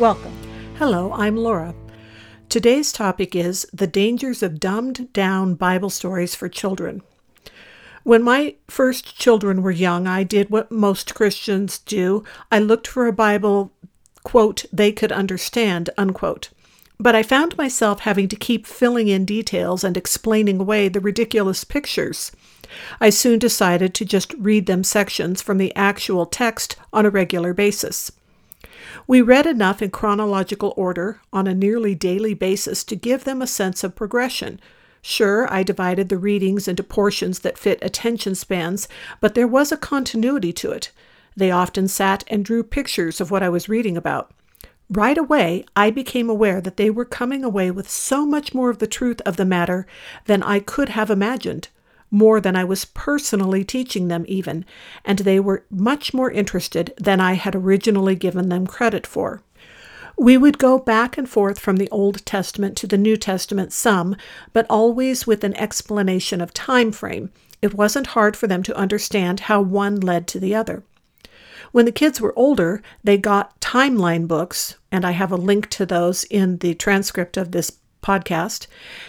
Welcome. Hello, I'm Laura. Today's topic is the dangers of dumbed down Bible stories for children. When my first children were young, I did what most Christians do. I looked for a Bible, quote, they could understand, unquote. But I found myself having to keep filling in details and explaining away the ridiculous pictures. I soon decided to just read them sections from the actual text on a regular basis. We read enough in chronological order on a nearly daily basis to give them a sense of progression. Sure, I divided the readings into portions that fit attention spans, but there was a continuity to it. They often sat and drew pictures of what I was reading about. Right away, I became aware that they were coming away with so much more of the truth of the matter than I could have imagined more than I was personally teaching them, even, and they were much more interested than I had originally given them credit for. We would go back and forth from the Old Testament to the New Testament some, but always with an explanation of time frame. It wasn't hard for them to understand how one led to the other. When the kids were older, they got timeline books, and I have a link to those in the transcript of this podcast,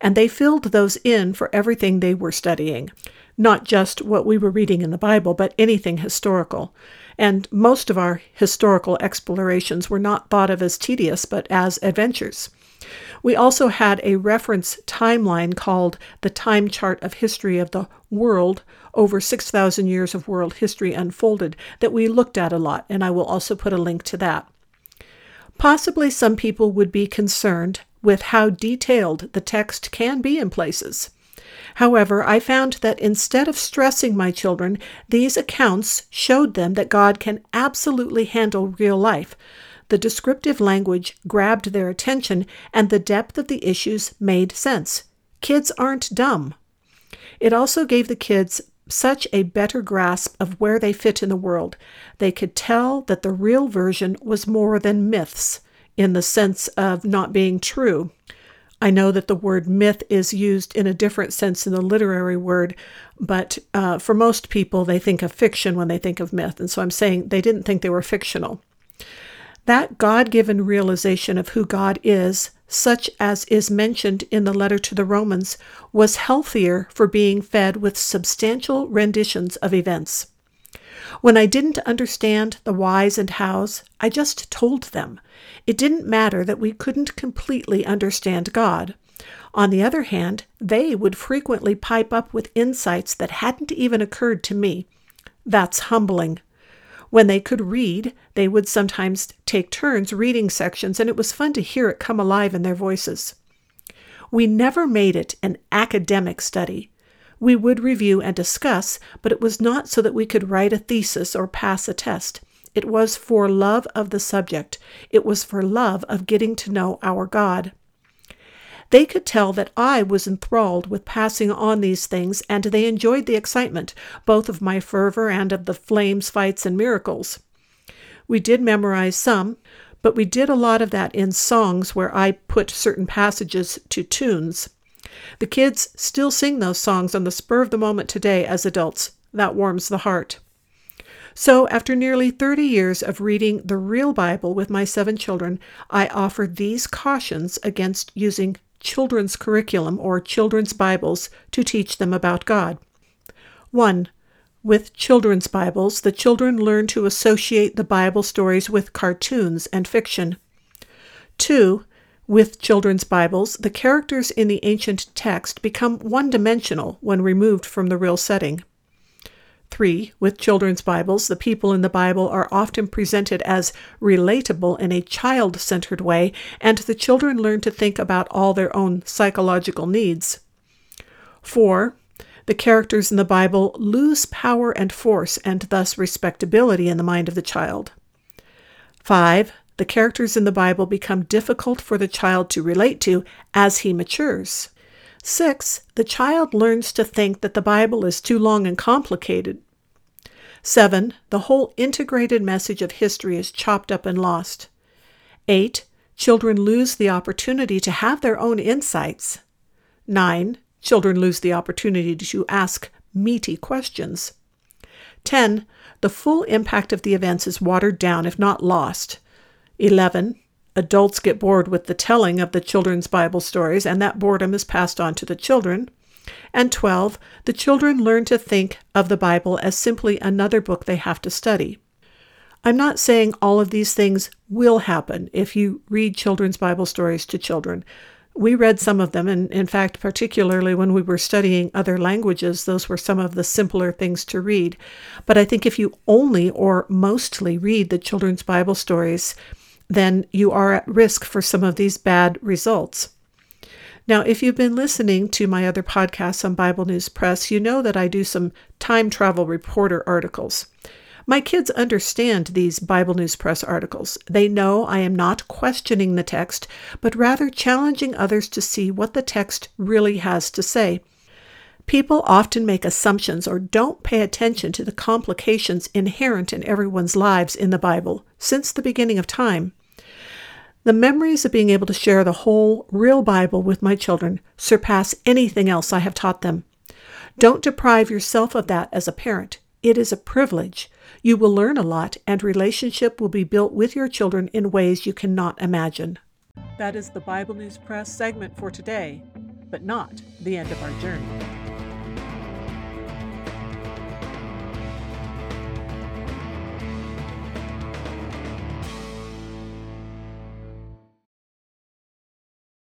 and they filled those in for everything they were studying, not just what we were reading in the Bible, but anything historical. And most of our historical explorations were not thought of as tedious, but as adventures. We also had a reference timeline called the Time Chart of History of the World over 6,000 years of world history unfolded that we looked at a lot, and I will also put a link to that. Possibly some people would be concerned with how detailed the text can be in places. However, I found that instead of stressing my children, these accounts showed them that God can absolutely handle real life. The descriptive language grabbed their attention, and the depth of the issues made sense. Kids aren't dumb. It also gave the kids such a better grasp of where they fit in the world. They could tell that the real version was more than myths in the sense of not being true. I know that the word myth is used in a different sense in the literary word, but uh, for most people, they think of fiction when they think of myth. And so I'm saying they didn't think they were fictional. That God given realization of who God is, such as is mentioned in the letter to the Romans, was healthier for being fed with substantial renditions of events. When I didn't understand the whys and hows, I just told them. It didn't matter that we couldn't completely understand God. On the other hand, they would frequently pipe up with insights that hadn't even occurred to me. That's humbling. When they could read, they would sometimes take turns reading sections, and it was fun to hear it come alive in their voices. We never made it an academic study. We would review and discuss, but it was not so that we could write a thesis or pass a test. It was for love of the subject. It was for love of getting to know our God. They could tell that I was enthralled with passing on these things, and they enjoyed the excitement, both of my fervor and of the flames, fights, and miracles. We did memorize some, but we did a lot of that in songs where I put certain passages to tunes. The kids still sing those songs on the spur of the moment today as adults. That warms the heart. So, after nearly 30 years of reading the real Bible with my seven children, I offer these cautions against using children's curriculum or children's Bibles to teach them about God. 1. With children's Bibles, the children learn to associate the Bible stories with cartoons and fiction. 2. With children's Bibles, the characters in the ancient text become one dimensional when removed from the real setting. 3. With children's Bibles, the people in the Bible are often presented as relatable in a child centered way, and the children learn to think about all their own psychological needs. 4. The characters in the Bible lose power and force, and thus respectability in the mind of the child. 5 the characters in the Bible become difficult for the child to relate to as he matures. 6. The child learns to think that the Bible is too long and complicated. 7. The whole integrated message of history is chopped up and lost. 8. Children lose the opportunity to have their own insights. 9. Children lose the opportunity to ask meaty questions. 10. The full impact of the events is watered down, if not lost. 11. Adults get bored with the telling of the children's Bible stories, and that boredom is passed on to the children. And 12. The children learn to think of the Bible as simply another book they have to study. I'm not saying all of these things will happen if you read children's Bible stories to children. We read some of them, and in fact, particularly when we were studying other languages, those were some of the simpler things to read. But I think if you only or mostly read the children's Bible stories, then you are at risk for some of these bad results. Now, if you've been listening to my other podcasts on Bible News Press, you know that I do some time travel reporter articles. My kids understand these Bible News Press articles. They know I am not questioning the text, but rather challenging others to see what the text really has to say. People often make assumptions or don't pay attention to the complications inherent in everyone's lives in the Bible since the beginning of time. The memories of being able to share the whole, real Bible with my children surpass anything else I have taught them. Don't deprive yourself of that as a parent. It is a privilege. You will learn a lot, and relationship will be built with your children in ways you cannot imagine. That is the Bible News Press segment for today, but not the end of our journey.